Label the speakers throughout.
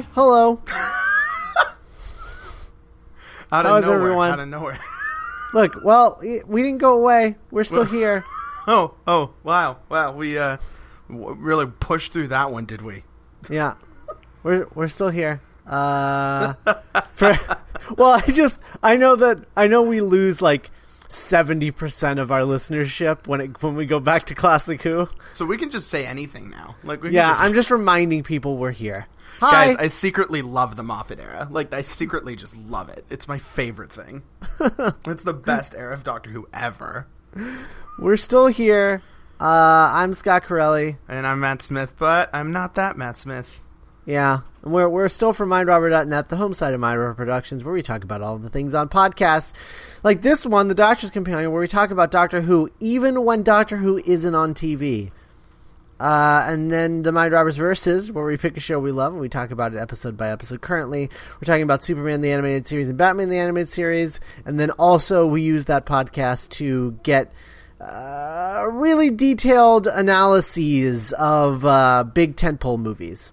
Speaker 1: Hi, hello.
Speaker 2: Out
Speaker 1: How
Speaker 2: of nowhere.
Speaker 1: everyone?
Speaker 2: Out of nowhere.
Speaker 1: Look, well, we didn't go away. We're still here.
Speaker 2: oh, oh, wow, wow. We uh, w- really pushed through that one, did we?
Speaker 1: Yeah, we're we're still here. Uh, for, well, I just I know that I know we lose like seventy percent of our listenership when it when we go back to Classic Who.
Speaker 2: So we can just say anything now. Like, we can
Speaker 1: Yeah,
Speaker 2: just,
Speaker 1: I'm just reminding people we're here. Hi.
Speaker 2: guys. I secretly love the Moffat era. Like, I secretly just love it. It's my favorite thing. it's the best era of Doctor Who ever.
Speaker 1: we're still here. Uh, I'm Scott Corelli.
Speaker 2: And I'm Matt Smith, but I'm not that Matt Smith.
Speaker 1: Yeah, and we're we're still from MindRobber.net, the home site of MindRobber Productions, where we talk about all the things on podcasts, like this one, The Doctor's Companion, where we talk about Doctor Who, even when Doctor Who isn't on TV. Uh, and then the Mind Robbers Versus, where we pick a show we love and we talk about it episode by episode. Currently, we're talking about Superman the Animated Series and Batman the Animated Series. And then also, we use that podcast to get uh, really detailed analyses of uh, big tentpole movies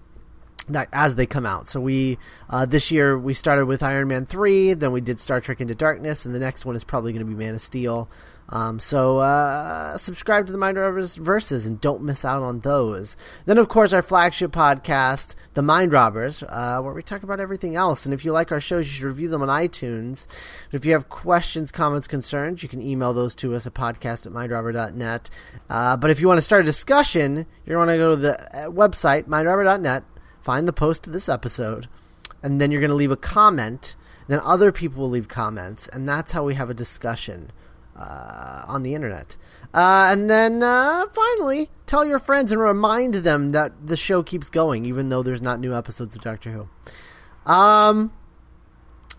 Speaker 1: that as they come out. So we uh, this year we started with Iron Man three, then we did Star Trek Into Darkness, and the next one is probably going to be Man of Steel. Um, so uh, subscribe to the Mind Robbers Verses and don't miss out on those. Then of course our flagship podcast, The Mind Robbers, uh, where we talk about everything else. And if you like our shows, you should review them on iTunes. But If you have questions, comments, concerns, you can email those to us at podcast at mindrobber.net. Uh, but if you want to start a discussion, you're want to go to the uh, website, mindrobber.net, find the post to this episode, and then you're going to leave a comment. Then other people will leave comments, and that's how we have a discussion uh, on the internet. Uh, and then uh, finally, tell your friends and remind them that the show keeps going, even though there's not new episodes of Doctor Who. Um.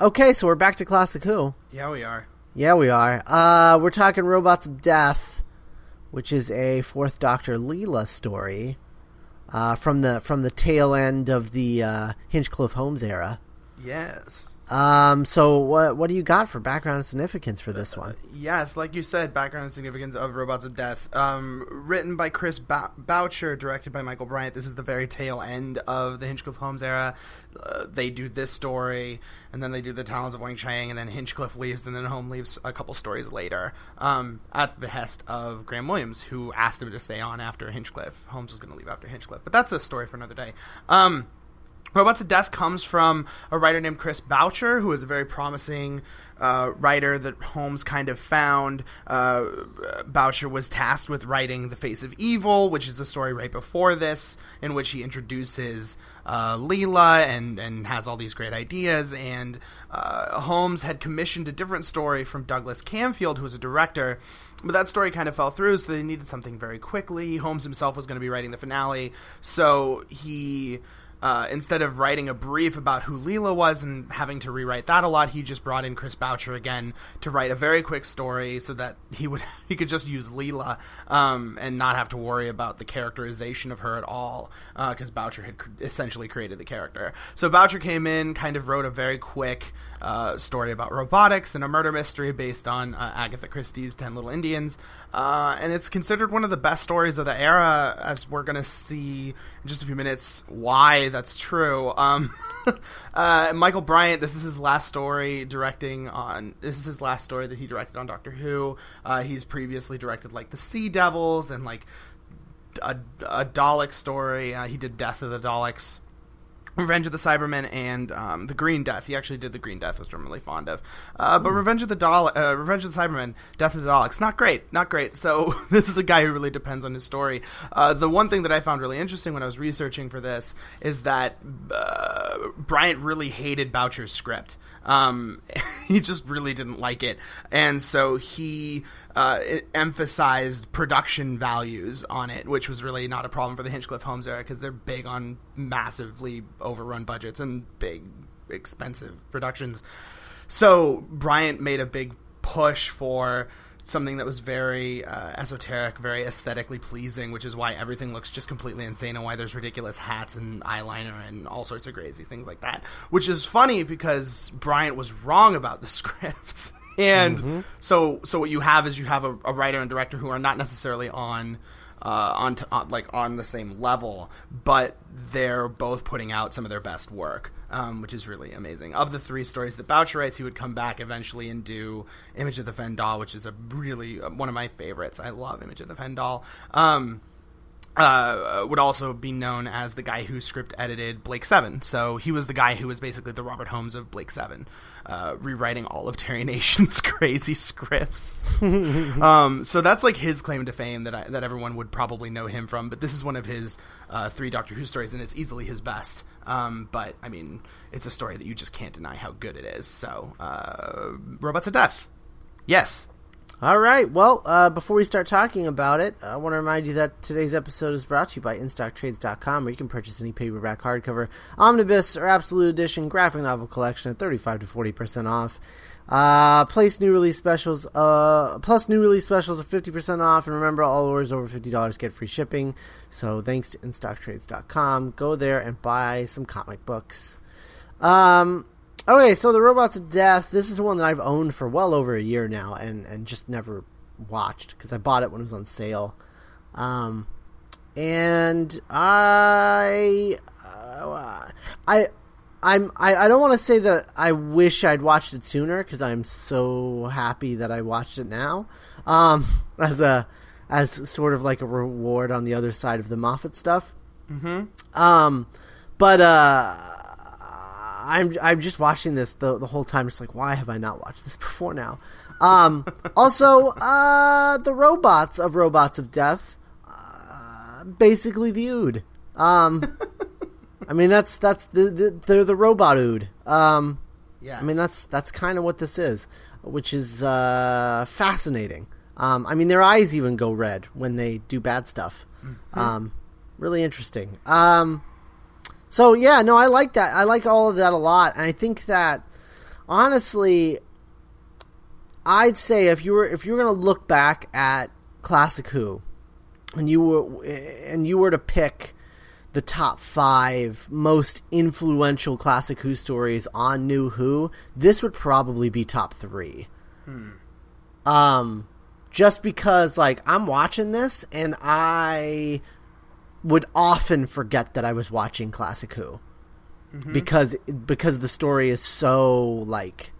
Speaker 1: Okay, so we're back to Classic Who.
Speaker 2: Yeah, we are.
Speaker 1: Yeah, we are. Uh, we're talking Robots of Death, which is a Fourth Doctor Leela story uh, from the from the tail end of the uh, Hinchcliffe Holmes era.
Speaker 2: Yes.
Speaker 1: Um, so what what do you got for background and significance for this one?
Speaker 2: Yes, like you said, background and significance of Robots of Death. Um, written by Chris Bou- Boucher, directed by Michael Briant. This is the very tail end of the Hinchcliffe Holmes era. Uh, they do this story, and then they do the Talons of Weng-Chiang, and then Hinchcliffe leaves, and then Holmes leaves a couple stories later, um, at the behest of Graham Williams, who asked him to stay on after Hinchcliffe. Holmes was going to leave after Hinchcliffe, but that's a story for another day. Um, Robots of Death comes from a writer named Chris Boucher, who is a very promising uh, writer that Holmes kind of found. Uh, Boucher was tasked with writing The Face of Evil, which is the story right before this, in which he introduces uh, Leela and, and has all these great ideas. And uh, Holmes had commissioned a different story from Douglas Camfield, who was a director. But that story kind of fell through, so they needed something very quickly. Holmes himself was going to be writing the finale, so he uh, instead of writing a brief about who Leela was and having to rewrite that a lot, he just brought in Chris Boucher again to write a very quick story so that he would he could just use Leela um, and not have to worry about the characterization of her at all because uh, Boucher had essentially created the character. So Boucher came in, kind of wrote a very quick uh, story about robotics and a murder mystery based on uh, Agatha Christie's Ten Little Indians, uh, and it's considered one of the best stories of the era. As we're going to see in just a few minutes, why that's true. Um, uh, Michael Briant, this is his last story directing on. This is his last story that he directed on Doctor Who. Uh, he's previously directed like the Sea Devils and like a, a Dalek story. Uh, he did Death of the Daleks Revenge of the Cybermen and um, the Green Death. He actually did the Green Death, which I'm really fond of. Uh, but Revenge of the Dal- uh, Revenge of the Cybermen, Death of the Daleks, not great, not great. So this is a guy who really depends on his story. Uh, the one thing that I found really interesting when I was researching for this is that uh, Briant really hated Boucher's script. Um, he just really didn't like it, and so he uh, emphasized production values on it, which was really not a problem for the Hinchcliffe Holmes era because they're big on massively overrun budgets and big, expensive productions. So Briant made a big push for something that was very uh, esoteric, very aesthetically pleasing, which is why everything looks just completely insane and why there's ridiculous hats and eyeliner and all sorts of crazy things like that. Which is funny because Briant was wrong about the scripts. and mm-hmm. so so what you have is you have a, a, writer and director who are not necessarily on uh, on, t- on, like on the same level, but they're both putting out some of their best work, um, which is really amazing. Of the three stories that Boucher writes, he would come back eventually and do Image of the Fendahl, which is a really uh, one of my favorites. I love Image of the Fendahl. Um, uh, would also be known as the guy who script edited Blake Seven. So he was the guy who was basically the Robert Holmes of Blake Seven, uh, rewriting all of Terry Nation's crazy scripts. um, so that's like his claim to fame that I, that everyone would probably know him from. But this is one of his uh, three Doctor Who stories, and it's easily his best. Um, but I mean, it's a story that you just can't deny how good it is. So, uh, Robots of Death, yes,
Speaker 1: all right. Well, uh, before we start talking about it, I want to remind you that today's episode is brought to you by InStockTrades.com, where you can purchase any paperback, hardcover, omnibus, or absolute edition graphic novel collection at 35 to 40% off. Uh, place new release specials, uh, plus new release specials are 50% off. And remember, all orders over $50 get free shipping. So thanks to InStockTrades.com. Go there and buy some comic books. Um, Okay, so the Robots of Death. This is one that I've owned for well over a year now, and and just never watched because I bought it when it was on sale. Um, and I, uh, I, I'm I, I don't want to say that I wish I'd watched it sooner because I'm so happy that I watched it now. Um, as a as sort of like a reward on the other side of the Moffat stuff.
Speaker 2: Mm-hmm.
Speaker 1: Um, but uh I'm I'm just watching this the the whole time. Just like, why have I not watched this before now? Um, also, uh, the robots of Robots of Death, uh, basically the Ood. Um, I mean, that's that's the, the they're the robot Ood. Um,
Speaker 2: yeah.
Speaker 1: I mean, that's that's kind of what this is, which is uh, fascinating. Um, I mean, their eyes even go red when they do bad stuff. Mm-hmm. Um, really interesting. Um, so yeah, no, I like that. I like all of that a lot, and I think that honestly, I'd say if you were if you were going to look back at Classic Who, and you were and you were to pick the top five most influential Classic Who stories on New Who, this would probably be top three.
Speaker 2: Hmm.
Speaker 1: Um, just because like I'm watching this and I would often forget that I was watching Classic Who mm-hmm. because because the story is so like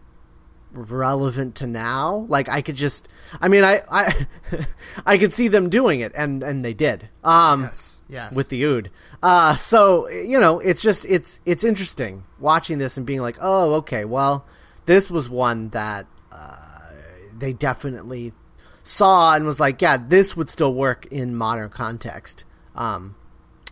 Speaker 1: relevant to now. Like I could just, I mean, I I I could see them doing it, and and they did. Um,
Speaker 2: yes, yes,
Speaker 1: with the Ood. Uh, so you know, it's just it's it's interesting watching this and being like, oh, okay, well, this was one that uh, they definitely saw and was like, yeah, this would still work in modern context. Um,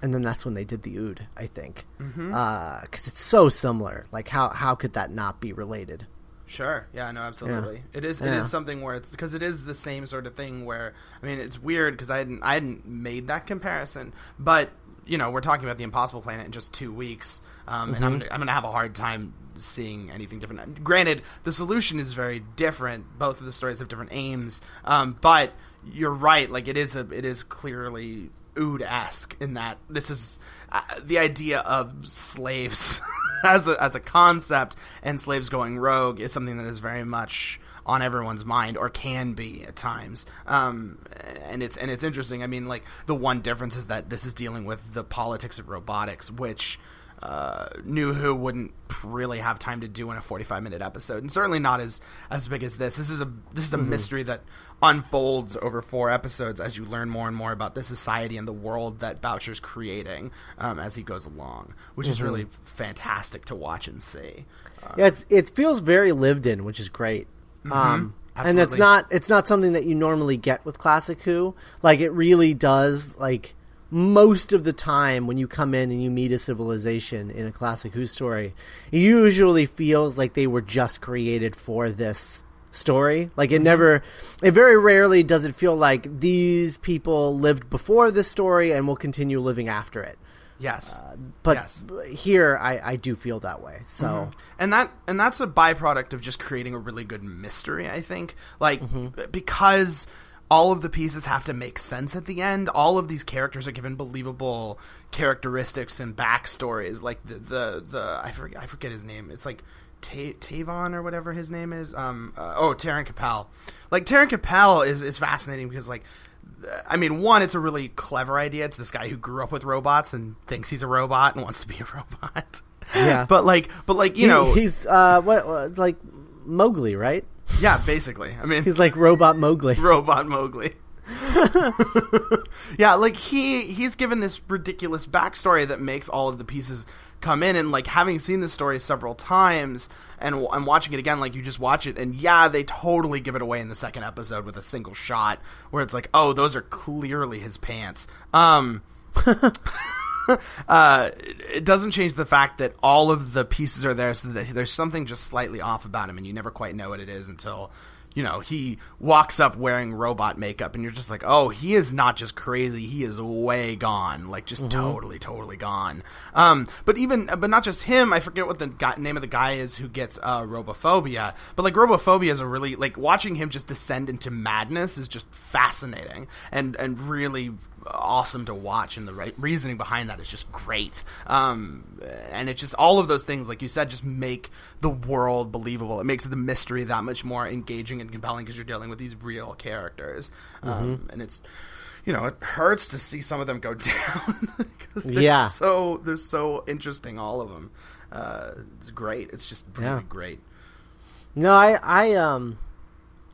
Speaker 1: and then that's when they did the Ood, I think, because
Speaker 2: mm-hmm.
Speaker 1: uh, it's so similar. Like how how could that not be related?
Speaker 2: Sure. Yeah. No. Absolutely.
Speaker 1: Yeah.
Speaker 2: It is. It
Speaker 1: yeah.
Speaker 2: is something where it's because it is the same sort of thing. Where I mean, it's weird because I hadn't I hadn't made that comparison, but you know, we're talking about the Impossible Planet in just two weeks, um, mm-hmm. and I'm I'm gonna have a hard time seeing anything different. Granted, the solution is very different. Both of the stories have different aims, um, but you're right. Like it is a it is clearly Ood esque in that this is uh, the idea of slaves as a as a concept and slaves going rogue is something that is very much on everyone's mind or can be at times. Um, and it's and it's interesting. I mean like the one difference is that this is dealing with the politics of robotics which uh, New Who wouldn't really have time to do in a 45 minute episode, and certainly not as as big as this. This is a this is a
Speaker 1: Mm-hmm.
Speaker 2: mystery that unfolds over four episodes as you learn more and more about the society and the world that Boucher's creating um, as he goes along, which is
Speaker 1: Mm-hmm.
Speaker 2: really fantastic to watch and see.
Speaker 1: Yeah, it's, it feels very lived in, which is great. Um, and it's not it's not something that you normally get with classic Who. Like it really does. Like most of the time, when you come in and you meet a civilization in a classic Who story, it usually feels like they were just created for this story. Like it mm-hmm. never, it very rarely does it feel like these people lived before this story and will continue living after it.
Speaker 2: Yes.
Speaker 1: Uh, but
Speaker 2: Yes.
Speaker 1: here, I, I do feel that way. So. Mm-hmm.
Speaker 2: and that and that's a byproduct of just creating a really good mystery i think like
Speaker 1: Mm-hmm.
Speaker 2: because all of the pieces have to make sense at the end all of these characters are given believable characteristics and backstories like the the, the i forget i forget his name it's like Ta- Tavon or whatever his name is. Um, uh, oh, Taren Capel. Like Taren Capel is is fascinating because like I mean, one, it's a really clever idea. It's this guy who grew up with robots and thinks he's a robot and wants to be a robot.
Speaker 1: Yeah.
Speaker 2: but like, but like you
Speaker 1: He-
Speaker 2: know,
Speaker 1: he's uh, what like Mowgli, right?
Speaker 2: Yeah, basically. I mean,
Speaker 1: He's like robot Mowgli.
Speaker 2: robot Mowgli. yeah, like he he's given this ridiculous backstory that makes all of the pieces come in, and like having seen this story several times and and watching it again, like you just watch it, and yeah, they totally give it away in the second episode with a single shot where it's like, oh, those are clearly his pants. Um. uh, it doesn't change the fact that all of the pieces are there, so that there's something just slightly off about him, and you never quite know what it is until you know he walks up wearing robot makeup, and you're just like, oh, he is not just crazy; he is way gone, like just totally, totally gone. Um, but even, but not just him. I forget what the guy, name of the guy is who gets uh, robophobia, but like robophobia is a really like watching him just descend into madness is just fascinating and and really awesome to watch and the right reasoning behind that is just great. Um, and it's just all of those things like you said just make the world believable. It makes the mystery that much more engaging and compelling because you're dealing with these real characters. Um, and it's you know it hurts to see some of them go down because they're
Speaker 1: Yeah.
Speaker 2: so they're so interesting all of them uh, it's great. It's just really
Speaker 1: Yeah.
Speaker 2: great.
Speaker 1: No, I I um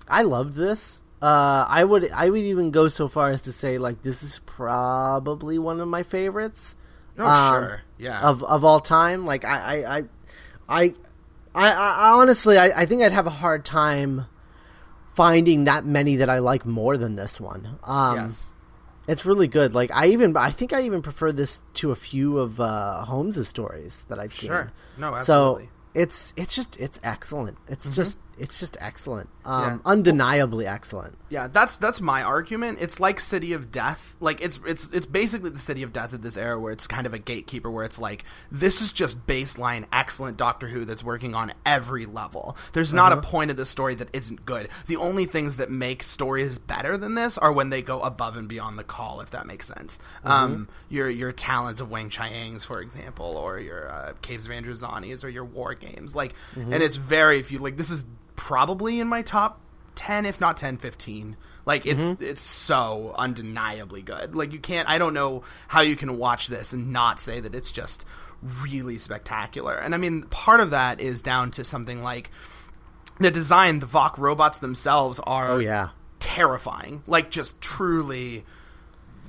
Speaker 1: I loved this. Uh, I would I would even go so far as to say like this is probably one of my favorites.
Speaker 2: oh
Speaker 1: um,
Speaker 2: sure yeah
Speaker 1: Of of all time, like I I I I, I, I honestly I, I think I'd have a hard time finding that many that I like more than this one. Um,
Speaker 2: yes
Speaker 1: It's really good. Like I even I think I even prefer this to a few of uh, Holmes's stories that I've seen.
Speaker 2: Sure. No,
Speaker 1: So
Speaker 2: absolutely. Mm-hmm.
Speaker 1: it's it's just it's excellent. It's just it's just excellent. Um,
Speaker 2: Yeah.
Speaker 1: undeniably excellent.
Speaker 2: Yeah, that's that's my argument. It's like City of Death. Like it's it's it's basically the City of Death of this era where it's kind of a gatekeeper where it's like this is just baseline excellent Doctor Who that's working on every level. There's not
Speaker 1: Uh-huh.
Speaker 2: a point of the story that isn't good. The only things that make stories better than this are when they go above and beyond the call, if that makes sense.
Speaker 1: Mm-hmm.
Speaker 2: Um, your your Talons of Weng-Chiang's, for example, or your uh, Caves of Androzani's, or your War Games. Like,
Speaker 1: Mm-hmm.
Speaker 2: and it's very you like. This is probably in my top 10 if not 10 15 like it's
Speaker 1: Mm-hmm.
Speaker 2: it's so undeniably good. Like you can't i don't know how you can watch this and not say that it's just really spectacular. And i mean part of that is down to something like the design the Voc robots themselves are
Speaker 1: Oh yeah.
Speaker 2: terrifying. Like just truly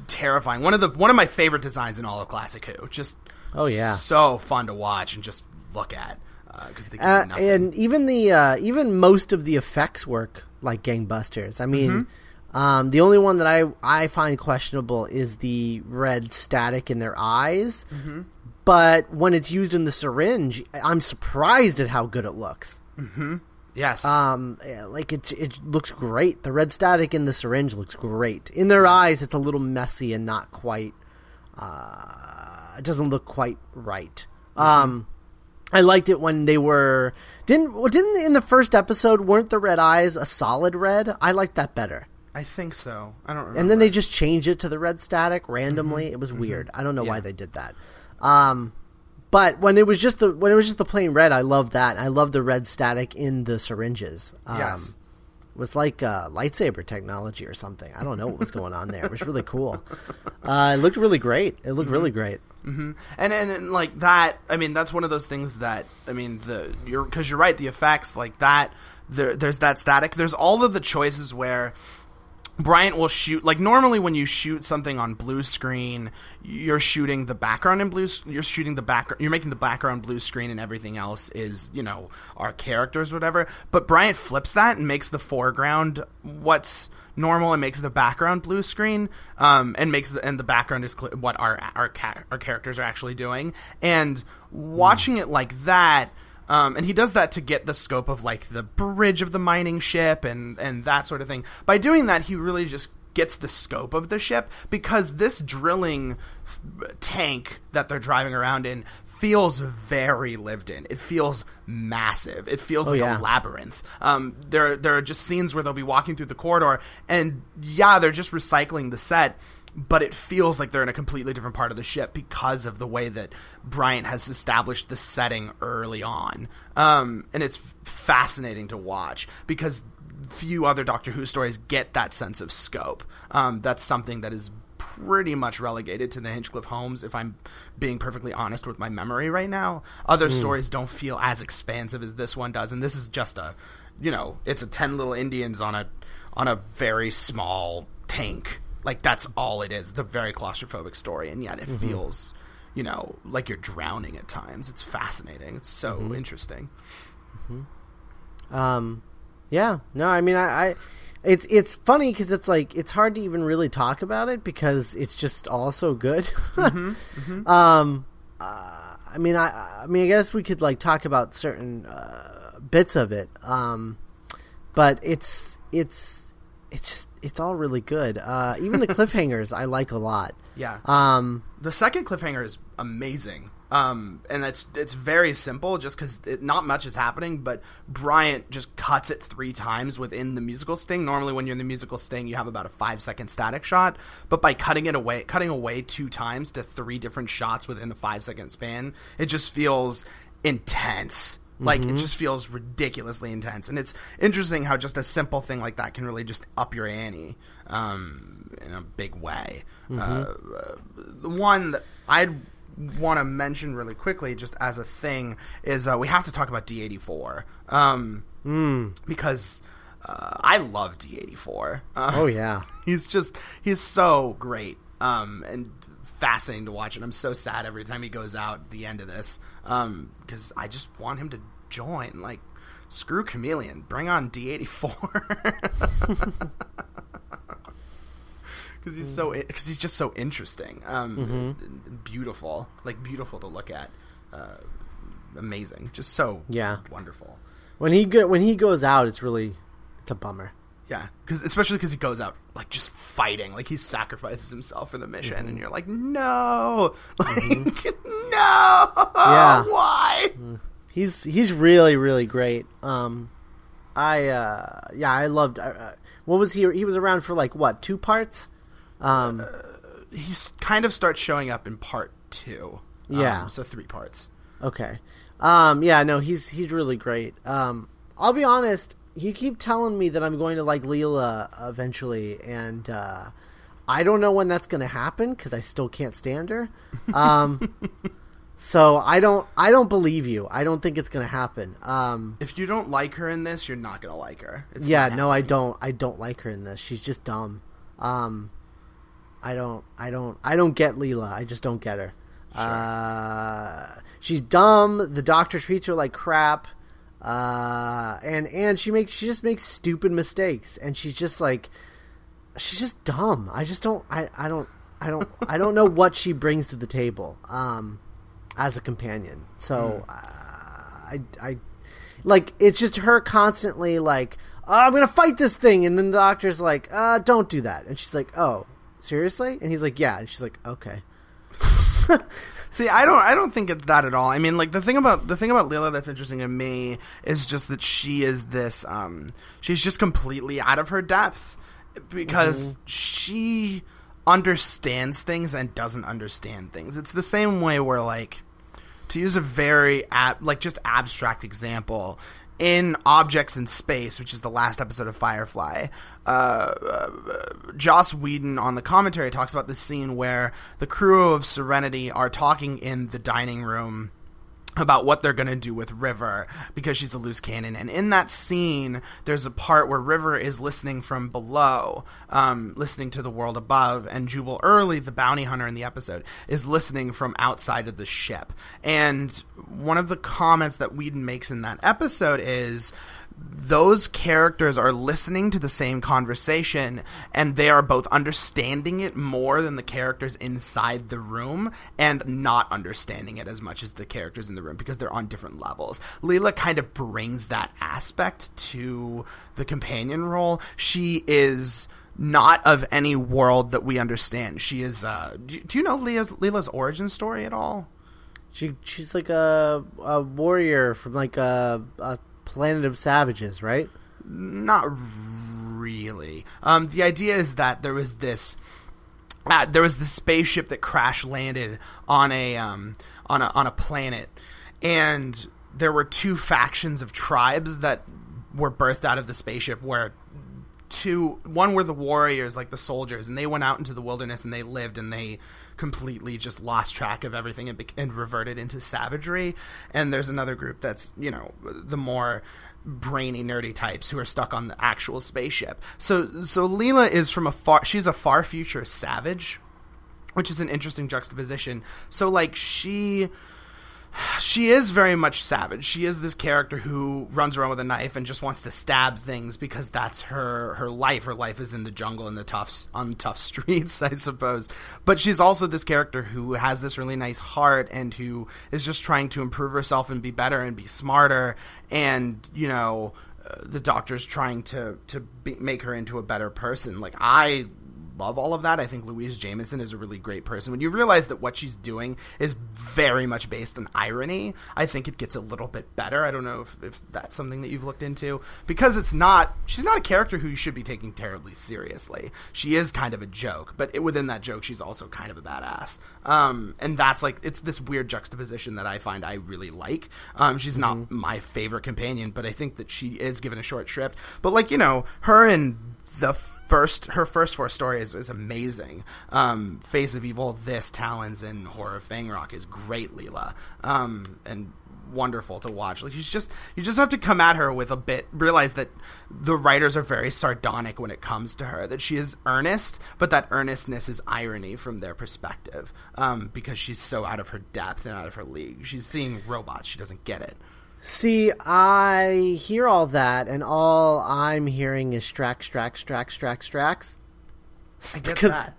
Speaker 2: terrifying. One of the one of my favorite designs in all of classic who. Just
Speaker 1: Oh, yeah.
Speaker 2: so fun to watch and just look at because they
Speaker 1: Uh, and even the uh, even most of the effects work like gangbusters. I mean,
Speaker 2: Mm-hmm.
Speaker 1: um, the only one that I I find questionable is the red static in their eyes.
Speaker 2: Mm-hmm.
Speaker 1: But when it's used in the syringe, I'm surprised at how good it looks.
Speaker 2: yes
Speaker 1: Um, like it, it looks great. The red static in the syringe looks great. In their eyes, it's a little messy and not quite. Uh, it doesn't look quite right. Um, I liked it when they were didn't well, didn't in the first episode weren't the red eyes a solid red? I liked that better.
Speaker 2: I think so. I don't remember.
Speaker 1: And then they just changed it to the red static randomly. It was weird. I don't know why they did that. Um, but when it was just the when it was just the plain red, I loved that. I loved the red static in the syringes. Um,
Speaker 2: Yes.
Speaker 1: It was like uh, lightsaber technology or something. I don't know what was going on there. It was really cool. Uh, it looked really great. It looked really great.
Speaker 2: hmm And, and and like that, I mean, that's one of those things that I mean, the you're because you're right. The effects like that, there, there's that static. There's all of the choices where Briant will shoot like normally when you shoot something on blue screen, you're shooting the background in blue. You're shooting the background. You're making the background blue screen, and everything else is you know our characters, whatever. But Briant flips that and makes the foreground what's normal and makes the background blue screen, um, and makes the and the background is cl- what our our ca- our characters are actually doing. And watching it like that. Um, and he does that to get the scope of like the bridge of the mining ship and and that sort of thing. By doing that, he really just gets the scope of the ship because this drilling tank that they're driving around in feels very lived in. It feels massive. It feels like
Speaker 1: yeah.
Speaker 2: a labyrinth. Um, there there are just scenes where they'll be walking through the corridor, and yeah, they're just recycling the set but it feels like they're in a completely different part of the ship because of the way that Briant has established the setting early on. Um, and it's fascinating to watch because few other Doctor Who stories get that sense of scope. Um, that's something that is pretty much relegated to the Hinchcliffe Holmes, if I'm being perfectly honest with my memory right now. Other stories don't feel as expansive as this one does, and this is just a, you know, it's a ten little Indians on a on a very small tank. Like that's all it is. It's a very claustrophobic story, and yet it feels, you know, like you're drowning at times. It's fascinating. It's so interesting.
Speaker 1: Um, yeah, no, I mean, I, I it's it's funny because it's like it's hard to even really talk about it because it's just all so good. Um, uh, I mean, I, I mean, I guess we could like talk about certain uh, bits of it. Um, but it's it's it's just it's all really good. Uh, even the cliffhangers I like a lot.
Speaker 2: Yeah.
Speaker 1: Um,
Speaker 2: the second cliffhanger is amazing. Um, and it's it's very simple, just because not much is happening. But Briant just cuts it three times within the musical sting. Normally, when you're in the musical sting, you have about a five second static shot. But by cutting it away, cutting away two times to three different shots within the five second span, it just feels intense. Like it just feels ridiculously intense, and it's interesting how just a simple thing like that can really just up your ante um, in a big way. Uh, uh, the one that I'd want to mention really quickly, just as a thing, is uh, we have to talk about D84 um, because uh, I love D84. Uh,
Speaker 1: oh yeah,
Speaker 2: he's just he's so great. Um, and fascinating to watch, and I'm so sad every time he goes out at the end of this because I just want him to join. Like, screw Chameleon, bring on D84. Because he's so, because he's just so interesting, um, and beautiful, like beautiful to look at, uh, amazing, just so
Speaker 1: Yeah.
Speaker 2: wonderful.
Speaker 1: when he go, when he goes out, it's really it's a bummer.
Speaker 2: Yeah, because especially because he goes out like just fighting, like he sacrifices himself for the mission, and you're like, no, like no,
Speaker 1: Yeah.
Speaker 2: why?
Speaker 1: He's he's really really great. Um, I uh, yeah, I loved. Uh, uh, what was he? He was around for like what two parts? Um,
Speaker 2: He kind of starts showing up in part two.
Speaker 1: Yeah.
Speaker 2: Um, so three parts.
Speaker 1: okay. Um, yeah, no, he's he's really great. Um, I'll be honest. You keep telling me that I'm going to like Leela eventually, and uh, I don't know when that's going to happen because I still can't stand her. Um, so I don't I don't believe you. I don't think it's going to happen. Um,
Speaker 2: If you don't like her in this, you're not gonna like her. It's
Speaker 1: yeah, no, I don't. I don't like her in this. She's just dumb. Um, I don't. I don't. I don't get Leela. I just don't get her. Uh, she's dumb. The doctor treats her like crap. Uh, and and she makes she just makes stupid mistakes, and she's just like she's just dumb. I just don't. I I don't. I don't. I don't know what she brings to the table. Um, as a companion. So uh, I I like it's just her constantly like oh, I'm gonna fight this thing, and then the doctor's like, uh, don't do that, and she's like, oh, seriously, and he's like, yeah, and she's like, okay,
Speaker 2: See, I don't. I don't think it's that at all. I mean, like the thing about the thing about Leela that's interesting to me is just that she is this. Um, she's just completely out of her depth because she understands things and doesn't understand things. It's the same way where like to use a very ab- like just abstract example in Objects in Space, which is the last episode of Firefly, uh, uh, Joss Whedon on the commentary talks about the scene where the crew of Serenity are talking in the dining room about what they're going to do with River because she's a loose cannon. And in that scene, there's a part where River is listening from below, um, listening to the world above, and Jubal Early, the bounty hunter in the episode, is listening from outside of the ship. And one of the comments that Whedon makes in that episode is those characters are listening to the same conversation and they are both understanding it more than the characters inside the room and not understanding it as much as the characters in the room because they're on different levels. Leela kind of brings that aspect to the companion role. She is not of any world that we understand. She is. Uh, do, you know Leah's, Leela's origin story at all?
Speaker 1: She she's like a a warrior from like a, a Planet of Savages, right?
Speaker 2: Not really. Um, the idea is that there was this. Uh, there was this spaceship that crash landed on a um, on a on a planet, and there were two factions of tribes that were birthed out of the spaceship. Where two, one were the warriors, like the soldiers, and they went out into the wilderness and they lived and they completely just lost track of everything and, and reverted into savagery. And there's another group that's you know the more brainy nerdy types who are stuck on the actual spaceship. So so Leela is from a far she's a far future savage, which is an interesting juxtaposition. So like she she is very much savage. She is this character who runs around with a knife and just wants to stab things because that's her her life. Her life is in the jungle and the tough on tough streets, I suppose. But she's also this character who has this really nice heart and who is just trying to improve herself and be better and be smarter. And you know, uh, the doctor's trying to to be, make her into a better person. Like I love all of that. I think Louise Jameson is a really great person. When you realize that what she's doing is very much based on irony, I think it gets a little bit better. I don't know if, if that's something that you've looked into because it's not. She's not a character who you should be taking terribly seriously. She is kind of a joke, but it, within that joke, she's also kind of a badass. Um, and that's like it's this weird juxtaposition that I find I really like. Um, she's mm-hmm. not my favorite companion, but I think that she is given a short shrift. But like you know, her and the first her first four stories is amazing. Um, Face of Evil, this Talons, and Horror Fang Rock is great, Leela, um, and wonderful to watch. Like she's just you just have to come at her with a bit realize that the writers are very sardonic when it comes to her. That she is earnest, but that earnestness is irony from their perspective um, because she's so out of her depth and out of her league. She's seeing robots, she doesn't get it.
Speaker 1: See, I hear all that, and all I'm hearing is Strax, Strax, Strax, Strax, Strax.
Speaker 2: I get because, that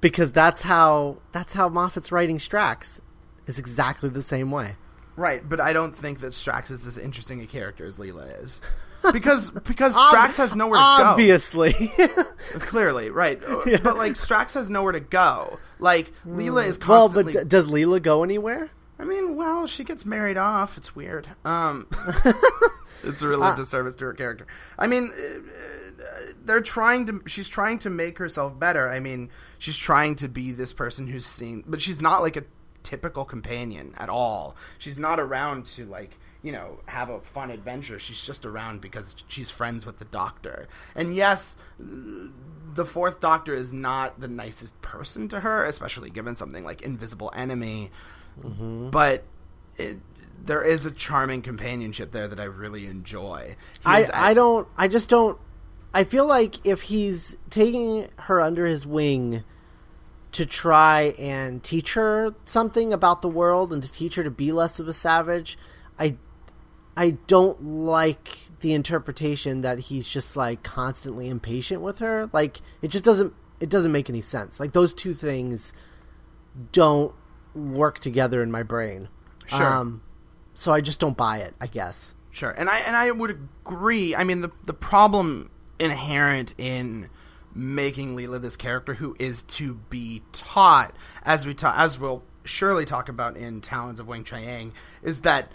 Speaker 1: because that's how that's how Moffat's writing Strax is exactly the same way.
Speaker 2: Right, but I don't think that Strax is as interesting a character as Leela is. Because because Strax has nowhere to
Speaker 1: Obviously.
Speaker 2: go. Obviously. Clearly, right. Yeah. But like Strax has nowhere to go. Like Leela mm. is constantly
Speaker 1: Well, but d- does Leela go anywhere?
Speaker 2: I mean, well, she gets married off. It's weird. Um, it's a really uh, disservice to her character. I mean, uh, they're trying to. She's trying to make herself better. I mean, she's trying to be this person who's seen, but she's not like a typical companion at all. She's not around to like you know have a fun adventure. She's just around because she's friends with the Doctor. And yes, the Fourth Doctor is not the nicest person to her, especially given something like Invisible Enemy mm-hmm. but it, there is a charming companionship there that I really enjoy.
Speaker 1: I I don't I just don't I feel like if he's taking her under his wing to try and teach her something about the world and to teach her to be less of a savage, I I don't like the interpretation that he's just like constantly impatient with her. Like it just doesn't it doesn't make any sense. Like those two things don't work together in my brain. Sure. Um, so I just don't buy it. I guess.
Speaker 2: Sure, and I and I would agree. I mean, the the problem inherent in making Leela this character who is to be taught, as we ta- as we'll surely talk about in Talons of Weng-Chiang, is that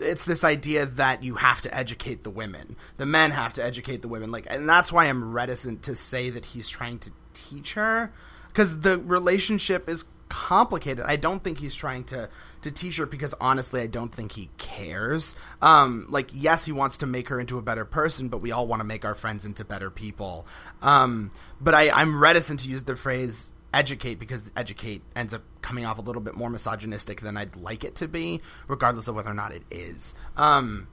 Speaker 2: it's this idea that you have to educate the women. The men have to educate the women. Like, and that's why I'm reticent to say that he's trying to teach her because the relationship is complicated. I don't think he's trying to to teach her because honestly, I don't think he cares. Um, like, yes, he wants to make her into a better person, but we all want to make our friends into better people. Um, but I, I'm reticent to use the phrase educate because educate ends up coming off a little bit more misogynistic than I'd like it to be, regardless of whether or not it is. Um,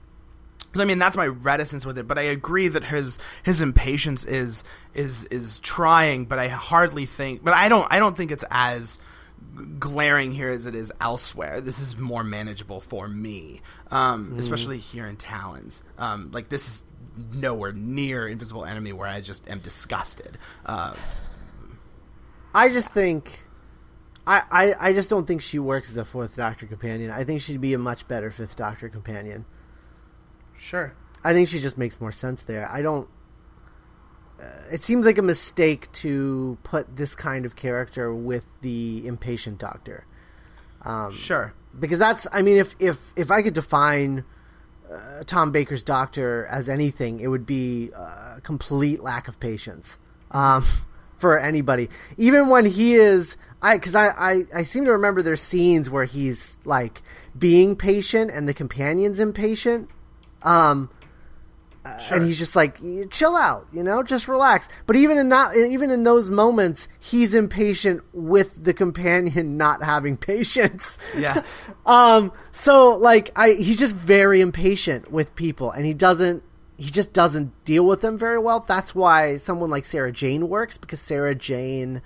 Speaker 2: I mean, that's my reticence with it, but I agree that his his impatience is is is trying, but I hardly think, but I don't I don't think it's as glaring here as it is elsewhere. This is more manageable for me, um, mm. especially here in Talons. Um, like this is nowhere near Invisible Enemy, where I just am disgusted. Uh,
Speaker 1: I just think. I, I, I just don't think she works as a fourth Doctor companion. I think she'd be a much better fifth Doctor companion.
Speaker 2: Sure.
Speaker 1: I think she just makes more sense there. I don't. Uh, it seems like a mistake to put this kind of character with the impatient doctor.
Speaker 2: Um, sure.
Speaker 1: Because that's, I mean, if if if I could define uh, Tom Baker's doctor as anything, it would be a complete lack of patience um, for anybody. Even when he is, I because I, I I seem to remember there's scenes where he's like being patient and the companion's impatient um, Sure. and he's just like chill out you know just relax. But even in that even in those moments he's impatient with the companion not having patience.
Speaker 2: Yes.
Speaker 1: Um so like i he's just very impatient with people and he doesn't he just doesn't deal with them very well. That's why someone like sarah jane works because sarah jane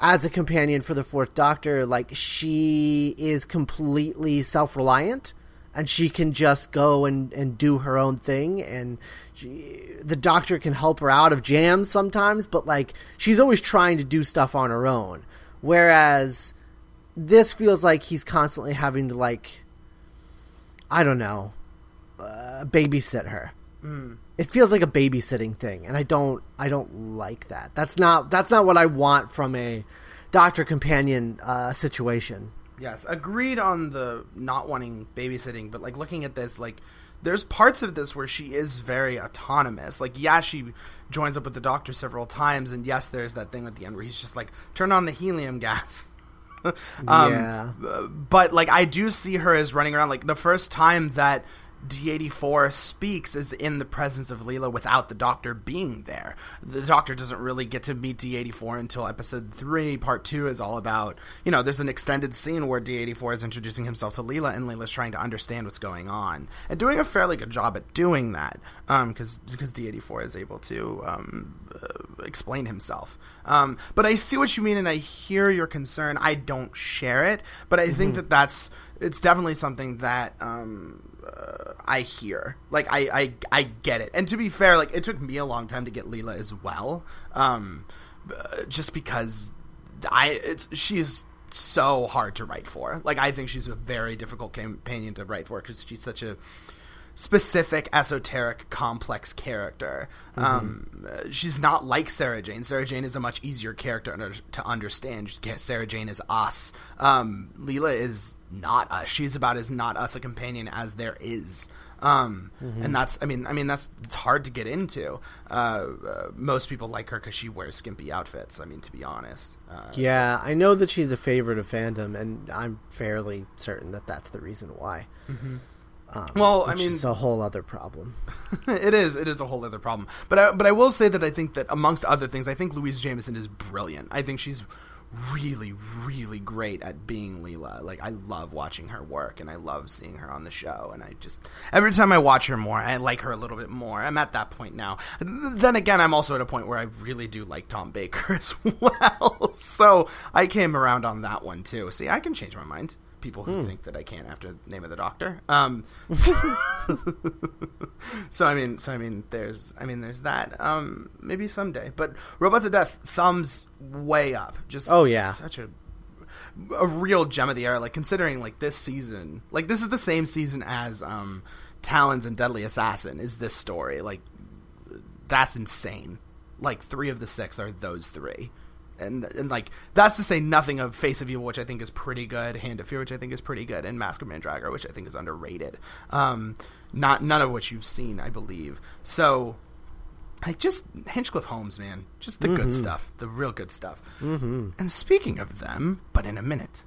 Speaker 1: as a companion for the fourth doctor like she is completely self-reliant and she can just go and, and do her own thing. And she, the doctor can help her out of jams sometimes but like she's always trying to do stuff on her own. Whereas this feels like he's constantly having to like i don't know uh, babysit her.
Speaker 2: Mm.
Speaker 1: it feels like a babysitting thing and i don't i don't like that. That's not that's not what i want from a doctor companion uh, situation
Speaker 2: Yes, agreed on the not wanting babysitting, but like looking at this, like there's parts of this where she is very autonomous. Like, yeah, she joins up with the doctor several times, and yes, there's that thing at the end where he's just like, turn on the helium gas.
Speaker 1: um, yeah.
Speaker 2: But like, I do see her as running around. Like the first time that D84 speaks is in the presence of Leela without the Doctor being there. The Doctor doesn't really get to meet D84 until episode 3. Part 2 is all about, you know, there's an extended scene where D84 is introducing himself to Leela and Leela's trying to understand what's going on. And doing a fairly good job at doing that because um, because D84 is able to um, uh, explain himself. Um, but I see what you mean and I hear your concern. I don't share it, but I mm-hmm. think that that's it's definitely something that um, uh, I hear. Like I, I I get it. And to be fair, like it took me a long time to get Leela as well. Um, uh, just because I it's she is so hard to write for. Like I think she's a very difficult companion to write for because she's such a specific, esoteric, complex character. Mm-hmm. Um, she's not like Sarah Jane. Sarah Jane is a much easier character under, to understand. Sarah Jane is us. Um, Leela is not us. She's about as not us a companion as there is. Um, mm-hmm. and that's, I mean, I mean, that's, it's hard to get into. Uh, uh, most people like her because she wears skimpy outfits. I mean, to be honest.
Speaker 1: Uh, yeah, I know that she's a favorite of fandom, and I'm fairly certain that that's the reason why.
Speaker 2: Mm-hmm. Um, well, I mean,
Speaker 1: it's a whole other problem.
Speaker 2: it is. It is a whole other problem. But I, but I will say that I think that amongst other things, I think Louise Jameson is brilliant. I think she's really, really great at being Leela. Like I love watching her work, and I love seeing her on the show. And I just every time I watch her more, I like her a little bit more. I'm at that point now. Then again, I'm also at a point where I really do like Tom Baker as well. so I came around on that one too. See, I can change my mind people who hmm. think that I can't after the name of the doctor. Um, so I mean, so I mean, there's, I mean, there's that. Um, maybe someday, but Robots of Death, thumbs way up. Just
Speaker 1: oh yeah,
Speaker 2: such a a real gem of the era. Like considering like this season, like this is the same season as um, Talons and Deadly Assassin. Is this story like that's insane? Like three of the six are those three and and like that's to say nothing of Face of Evil, which I think is pretty good, Hand of Fear, which I think is pretty good, and Masque of Mandragora, which I think is underrated. Um, not none of which you've seen, I believe. So, like just Hinchcliffe Holmes, man, just the good stuff, the real good stuff. Mm-hmm. And speaking of them, but in a minute.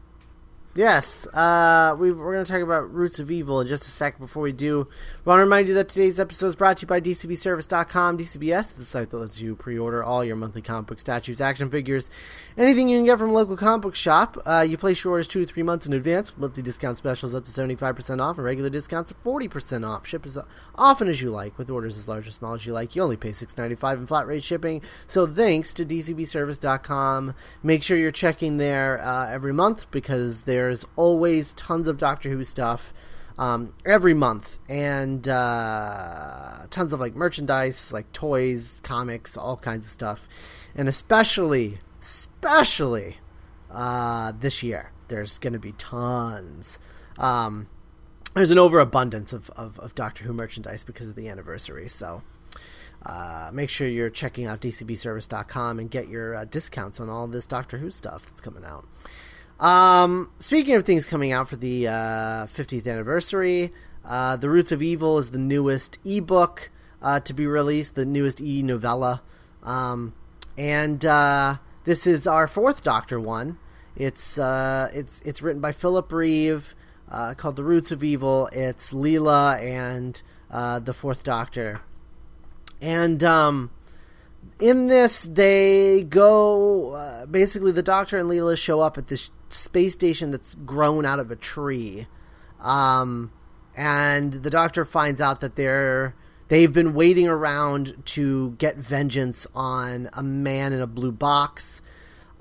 Speaker 1: Yes, uh, we, we're going to talk about Roots of Evil in just a sec. Before we do, we want to remind you that today's episode is brought to you by DCBService.com. DCBS, is the site that lets you pre-order all your monthly comic book statues, action figures, anything you can get from a local comic book shop. Uh, you place your orders two to three months in advance. Monthly discount specials up to 75% off, and regular discounts are 40% off. Ship as often as you like, with orders as large or small as you like. You only pay $6.95 in flat rate shipping. So thanks to DCBService.com. Make sure you're checking there uh, every month because there's always tons of Doctor Who stuff um, every month, and uh, tons of like merchandise, like toys, comics, all kinds of stuff, and especially, especially uh, this year, there's going to be tons. Um, there's an overabundance of, of, of Doctor Who merchandise because of the anniversary, so. Uh, make sure you're checking out dcbservice.com and get your uh, discounts on all this Doctor Who stuff that's coming out. Um, speaking of things coming out for the uh, 50th anniversary, uh, The Roots of Evil is the newest ebook uh, to be released, the newest e novella. Um, and uh, this is our fourth Doctor one. It's uh, it's it's written by Philip Reeve, uh, called The Roots of Evil. It's Leela and the Fourth Doctor, and um, in this they go basically the doctor and leela show up at this space station that's grown out of a tree um, and the doctor finds out that they're they've been waiting around to get vengeance on a man in a blue box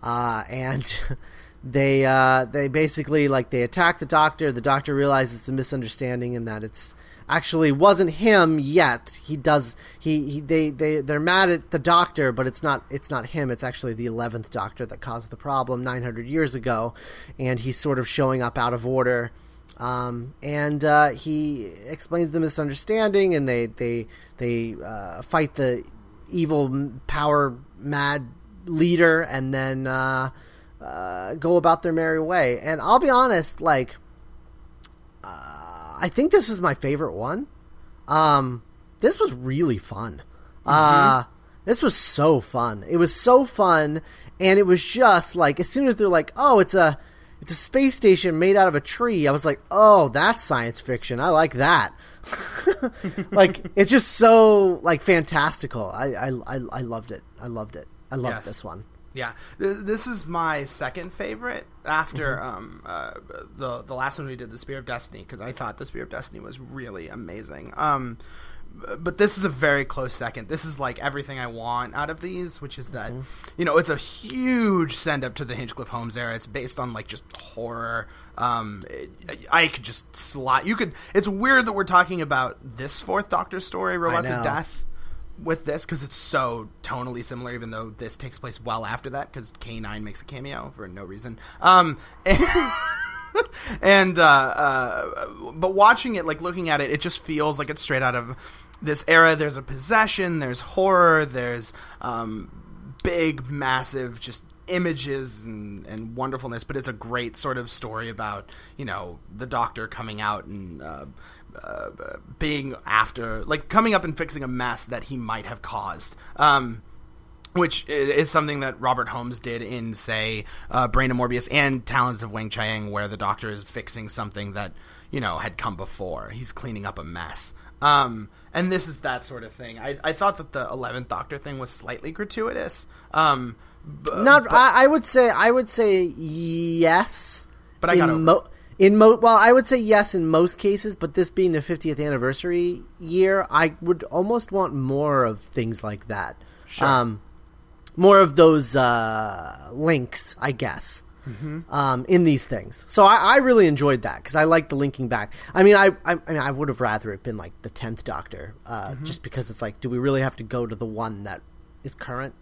Speaker 1: uh, and they uh, they basically like they attack the doctor. The doctor realizes it's a misunderstanding and that it's actually wasn't him yet. He does he, he they they they're mad at the doctor, but it's not it's not him. It's actually the eleventh doctor that caused the problem 900 years ago, and he's sort of showing up out of order. Um, and uh, he explains the misunderstanding, and they they they uh, fight the evil power mad leader, and then uh, uh go about their merry way. And I'll be honest, like. Uh, I think this is my favorite one. Um, this was really fun. Mm-hmm. Uh, this was so fun. It was so fun, and it was just like as soon as they're like, "Oh, it's a it's a space station made out of a tree," I was like, "Oh, that's science fiction. I like that." like it's just so like fantastical. I I I, I loved it. I loved it. I loved yes. this one.
Speaker 2: Yeah, this is my second favorite after mm-hmm. um, uh, the the last one we did, the Spear of Destiny, because I thought the Spear of Destiny was really amazing. Um, but this is a very close second. This is like everything I want out of these, which is that mm-hmm. you know it's a huge send up to the Hinchcliffe Holmes era. It's based on like just horror. Um, it, I could just slot. You could. It's weird that we're talking about this Fourth Doctor story, Robots of Death with this because it's so tonally similar, even though this takes place well after that because K9 makes a cameo for no reason. Um, and, and uh, uh, but watching it, like looking at it, it just feels like it's straight out of this era. There's a possession, there's horror, there's um, big, massive, just images and, and wonderfulness, but it's a great sort of story about you know the Doctor coming out and uh, uh, being after, like coming up and fixing a mess that he might have caused. Um, which is something that Robert Holmes did in, say, uh, Brain of Morbius and Talons of Weng-Chiang, where the Doctor is fixing something that you know had come before. He's cleaning up a mess. Um, and this is that sort of thing. I, I thought that the Eleventh Doctor thing was slightly gratuitous. Um,
Speaker 1: b- Not, but, I, I, would say, I would say yes.
Speaker 2: But I got
Speaker 1: mo- in mo well, I would say yes in most cases, but this being the 50th anniversary year, I would almost want more of things like that. Sure. Um, more of those uh, links, I guess. Mm-hmm. Um, in these things, so I, I really enjoyed that because I like the linking back. I mean, I, I, I mean, I would have rather it been like the tenth Doctor, uh, mm-hmm. just because it's like, do we really have to go to the one that is current?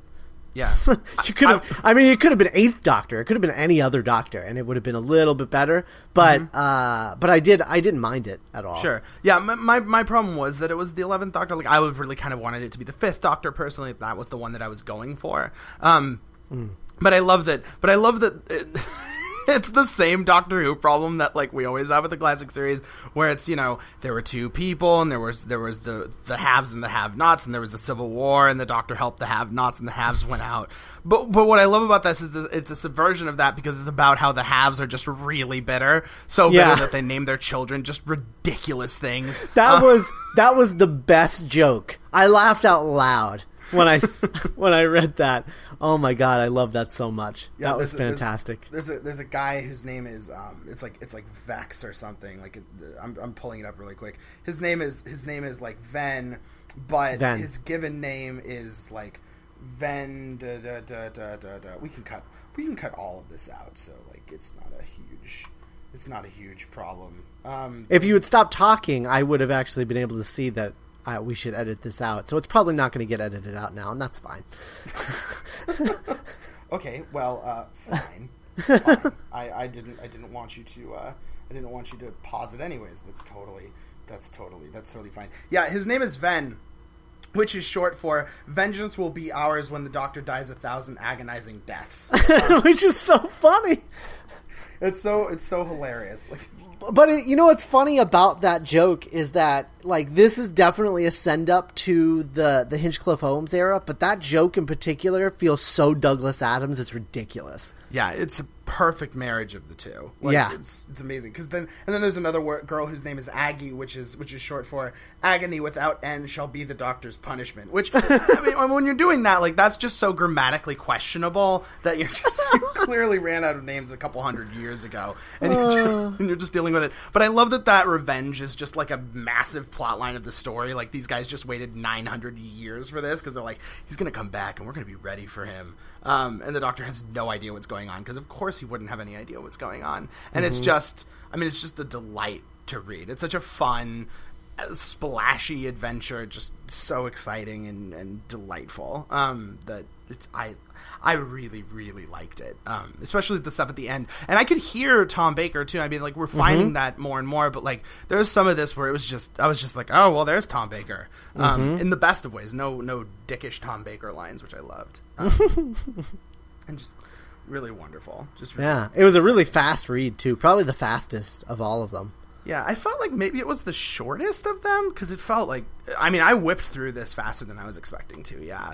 Speaker 2: Yeah,
Speaker 1: you could have. I, I, mean, it could have been Eighth Doctor. It could have been any other Doctor, and it would have been a little bit better. But mm-hmm. uh, but I did. I didn't mind it at all.
Speaker 2: Sure. Yeah. My, my, my problem was that it was the Eleventh Doctor. Like I would really kind of wanted it to be the Fifth Doctor. Personally, that was the one that I was going for. Um, mm. but I love that. But I love that. It, it's the same Doctor Who problem that like we always have with the classic series, where it's you know there were two people and there was there was the the haves and the have-nots and there was a civil war and the Doctor helped the have-nots and the haves went out. But but what I love about this is that it's a subversion of that because it's about how the haves are just really bitter, so bitter
Speaker 1: Yeah.
Speaker 2: that they name their children just ridiculous things.
Speaker 1: That
Speaker 2: Uh,
Speaker 1: was that was the best joke. I laughed out loud when I when I read that. Oh my god, I love that so much.
Speaker 2: Yeah,
Speaker 1: that was
Speaker 2: a- there's-
Speaker 1: fantastic.
Speaker 2: There's a there's a guy whose name is um it's like it's like Vex or something like it, I'm I'm pulling it up really quick. His name is his name is like Ven, but
Speaker 1: Ven.
Speaker 2: his given name is like Ven. Da, da, da, da, da, da. We can cut we can cut all of this out, so like it's not a huge it's not a huge problem. Um,
Speaker 1: If you had stopped talking, I would have actually been able to see that uh, we should edit this out. So it's probably not going to get edited out now, and that's fine.
Speaker 2: Okay, well, uh, fine. fine. I, I didn't I didn't want you to uh, I didn't want you to pause it anyways. That's totally that's totally that's totally fine. Yeah, his name is Ven, which is short for "Vengeance will be ours when the Doctor dies a thousand agonizing deaths."
Speaker 1: Which is so funny.
Speaker 2: It's so it's so hilarious. Like,
Speaker 1: But it, you know what's funny about that joke is that like this is definitely a send up to the the Hinchcliffe Holmes era, but that joke in particular feels so Douglas Adams. It's ridiculous.
Speaker 2: yeah, it's perfect marriage of the two. Like,
Speaker 1: Yeah.
Speaker 2: it's it's amazing because then and then there's another wor- girl whose name is Aggie, which is which is short for agony without end shall be the doctor's punishment. Which I mean, when you're doing that, like that's just so grammatically questionable that you're just you clearly ran out of names a couple hundred years ago, and you're, just, uh. and you're just dealing with it. But I love that that revenge is just like a massive plot line of the story. Like these guys just waited 900 years for this because they're like, he's gonna come back and we're gonna be ready for him. Um, and the doctor has no idea what's going on because of course he wouldn't have any idea what's going on. And it's just, I mean, it's just a delight to read. It's such a fun, uh, splashy adventure, just so exciting and, and delightful. Um, that it's I. I really, really liked it, um, especially the stuff at the end. And I could hear Tom Baker too. I mean, like we're finding that more and more. But like, there's some of this where it was just, I was just like, oh well, there's Tom Baker, um, in the best of ways. No, no dickish Tom Baker lines, which I loved, um, and just really wonderful. Just really
Speaker 1: Yeah, it was a really fast read too. Probably the fastest of all of them.
Speaker 2: Yeah, I felt like maybe it was the shortest of them because it felt like I mean I whipped through this faster than I was expecting to. Yeah,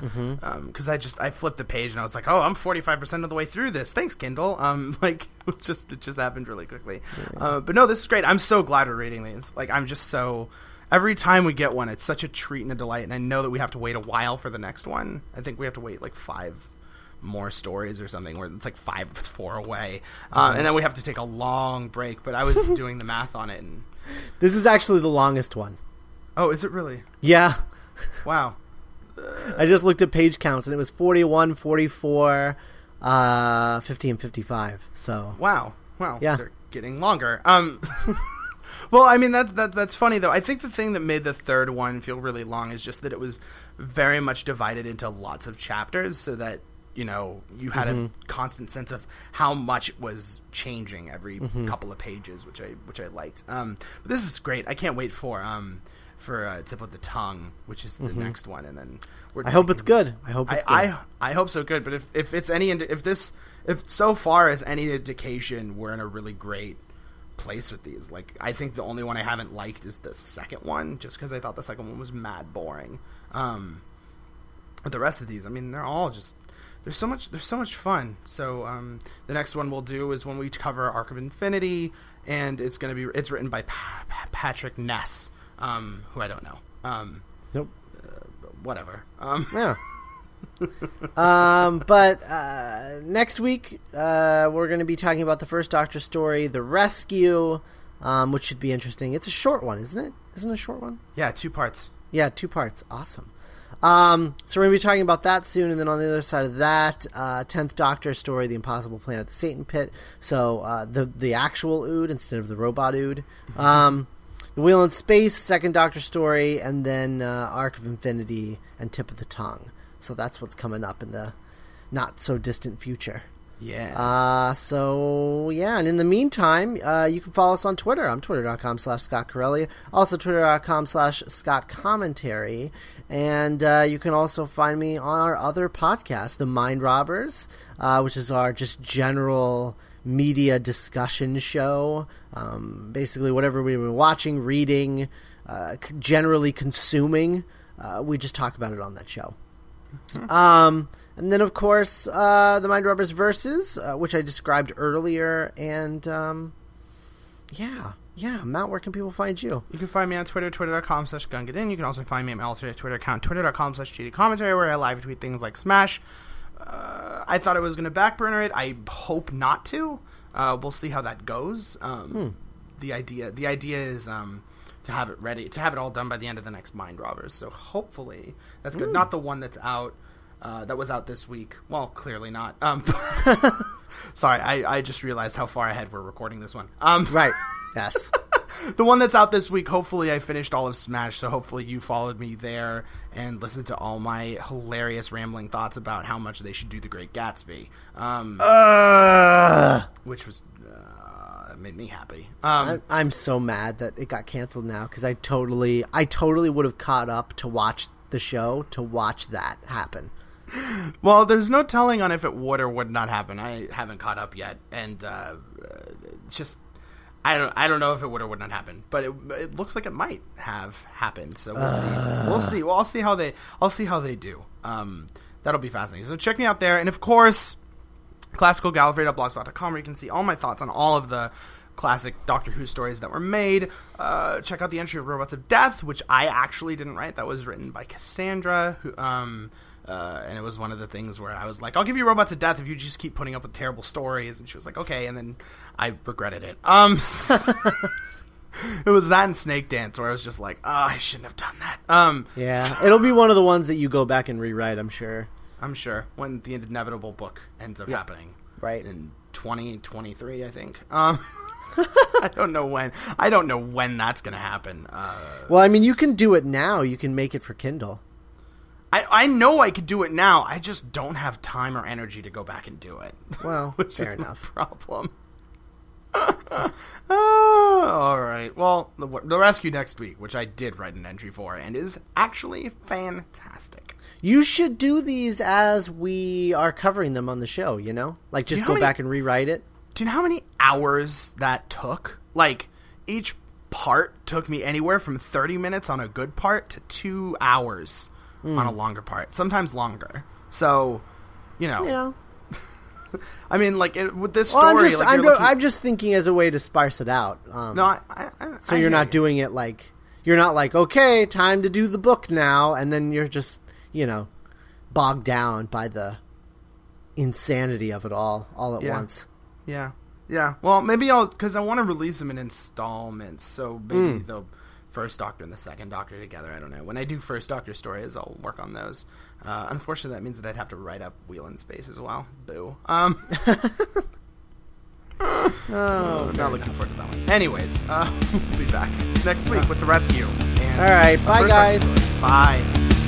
Speaker 2: because I just I flipped the page and I was like, oh, I'm 45 percent of the way through this. Thanks, Kindle. Um, like it just it just happened really quickly. Uh, but no, this is great. I'm so glad we're reading these. Like I'm just so every time we get one, it's such a treat and a delight. And I know that we have to wait a while for the next one. I think we have to wait like five more stories or something where it's like five four away. Um, and then we have to take a long break but i was doing the math on it and
Speaker 1: This is actually the longest one.
Speaker 2: oh is it really?
Speaker 1: Yeah,
Speaker 2: wow.
Speaker 1: I just looked at page counts and it was 41, 44, uh, 50, and 55. So.
Speaker 2: Wow. Wow.
Speaker 1: Yeah.
Speaker 2: they're getting longer. Um well i mean that, that that's funny though. I think the thing that made the third one feel really long is just that it was very much divided into lots of chapters so that you know you had a constant sense of how much it was changing every couple of pages which i which i liked um but this is great i can't wait for um for uh, Tip of the Tongue which is the next one and then we're
Speaker 1: I hope it's good. I hope it's
Speaker 2: I,
Speaker 1: good.
Speaker 2: I I hope so good, but if, if it's any if this if so far as any indication, we're in a really great place with these. Like I think the only one I haven't liked is the second one, just because I thought the second one was mad boring. Um, but the rest of these, I mean, they're all just there's so much there's so much fun. So um, the next one we'll do is when we cover Arc of Infinity, and it's gonna be it's written by pa- Pa- Patrick Ness, um, who I don't know. Um,
Speaker 1: Nope.
Speaker 2: whatever. Um,
Speaker 1: Yeah. um, but uh, next week uh, we're going to be talking about the first Doctor story, The Rescue, um, which should be interesting. It's a short one, isn't it? Isn't it a short one?
Speaker 2: yeah, two parts.
Speaker 1: Yeah, two parts. Awesome. Um, so we're going to be talking about that soon, and then on the other side of that, uh, Tenth Doctor story, The Impossible Planet, the Satan Pit. So uh, the the actual Ood instead of the robot Ood. Um, the Wheel in Space, Second Doctor story, and then uh, Arc of Infinity and Tip of the Tongue. So that's what's coming up in the not so distant future.
Speaker 2: Yeah.
Speaker 1: Uh, so yeah, and in the meantime, uh, you can follow us on Twitter. I'm twitter.com slash Scott Corelli. Also twitter.com slash Scott Commentary. And uh, you can also find me on our other podcast, The Mind Robbers, uh, which is our just general media discussion show. Um, basically, whatever we've been watching, reading, uh, c- generally consuming, uh, we just talk about it on that show. Um, and then, of course, uh, the Mind Robbers verses, uh, which I described earlier, and um, yeah, yeah. Matt, where can people find you?
Speaker 2: You can find me on Twitter, twitter.com slash gungadin. You can also find me on my alternate Twitter account, twitter.com slash GD commentary, where I live tweet things like Smash. Uh, I thought I was going to backburner it. I hope not to. Uh, we'll see how that goes. Um, The idea, the idea is um, to have it ready, to have it all done by the end of the next Mind Robbers. So hopefully that's good. Not the one that's out, uh, that was out this week. Well, clearly not. Um, sorry, I, I just realized how far ahead we're recording this one. Um,
Speaker 1: Right. Yes.
Speaker 2: the one that's out this week, hopefully I finished all of Smash, so hopefully you followed me there and listened to all my hilarious rambling thoughts about how much they should do the Great Gatsby, um,
Speaker 1: uh,
Speaker 2: which was uh, made me happy. Um,
Speaker 1: I'm, I'm so mad that it got canceled now because I totally, I totally would have caught up to watch the show to watch that happen.
Speaker 2: Well, there's no telling on if it would or would not happen. I haven't caught up yet, and uh, uh, just I don't I don't know if it would or would not happen, but it, it looks like it might have happened. So we'll see. We'll see. Well, I'll see how they I'll see how they do. Um, that'll be fascinating. So check me out there, and of course, classicalgallifrey.blogspot.com, where you can see all my thoughts on all of the classic Doctor Who stories that were made. Uh, check out the entry of Robots of Death, which I actually didn't write. That was written by Cassandra, who um. Uh, and it was one of the things where I was like, "I'll give you robots of death if you just keep putting up with terrible stories." And she was like, "Okay," and then I regretted it. Um, it was that and Snake Dance where I was just like, "Oh, I shouldn't have done that." Um,
Speaker 1: Yeah, it'll be one of the ones that you go back and rewrite. I'm sure.
Speaker 2: I'm sure when the inevitable book ends up
Speaker 1: Yeah.
Speaker 2: happening,
Speaker 1: Right.
Speaker 2: in 2023, I think. Um, I don't know when. I don't know when that's gonna happen. Uh,
Speaker 1: Well, I mean, you can do it now. You can make it for Kindle.
Speaker 2: I I know I could do it now. I just don't have time or energy to go back and do it.
Speaker 1: Well,
Speaker 2: which
Speaker 1: fair
Speaker 2: is
Speaker 1: enough.
Speaker 2: problem. Oh, all right. Well, the, the rescue next week, which I did write an entry for, and is actually fantastic.
Speaker 1: You should do these as we are covering them on the show. You know, like just
Speaker 2: know
Speaker 1: go
Speaker 2: many-
Speaker 1: back and rewrite it.
Speaker 2: Do you know how many hours that took? Like each part took me anywhere from 30 minutes on a good part to 2 hours
Speaker 1: Hmm.
Speaker 2: on a longer part. Sometimes longer. So, you know,
Speaker 1: Yeah.
Speaker 2: I mean like it, with this
Speaker 1: Well,
Speaker 2: story
Speaker 1: I'm just,
Speaker 2: like
Speaker 1: I'm,
Speaker 2: looking-
Speaker 1: I'm just thinking as a way to sparse it out. Um,
Speaker 2: No, I, I, I
Speaker 1: so you're not
Speaker 2: you.
Speaker 1: doing it like you're not like okay, time to do the book now, and then you're just you know bogged down by the insanity of it all all at
Speaker 2: Yeah.
Speaker 1: once.
Speaker 2: Yeah, yeah. Well, maybe I'll because I want to release them in installments. So maybe
Speaker 1: Hmm.
Speaker 2: the first Doctor and the second Doctor together. I don't know. When I do first Doctor stories, I'll work on those. Uh, unfortunately, that means that I'd have to write up Wheel in Space as well. Boo. Um,
Speaker 1: Oh,
Speaker 2: I'm not looking forward to that one. Anyways, uh, we'll be back next week with the rescue. And
Speaker 1: All right, bye,
Speaker 2: first Doctor
Speaker 1: guys.
Speaker 2: Bye.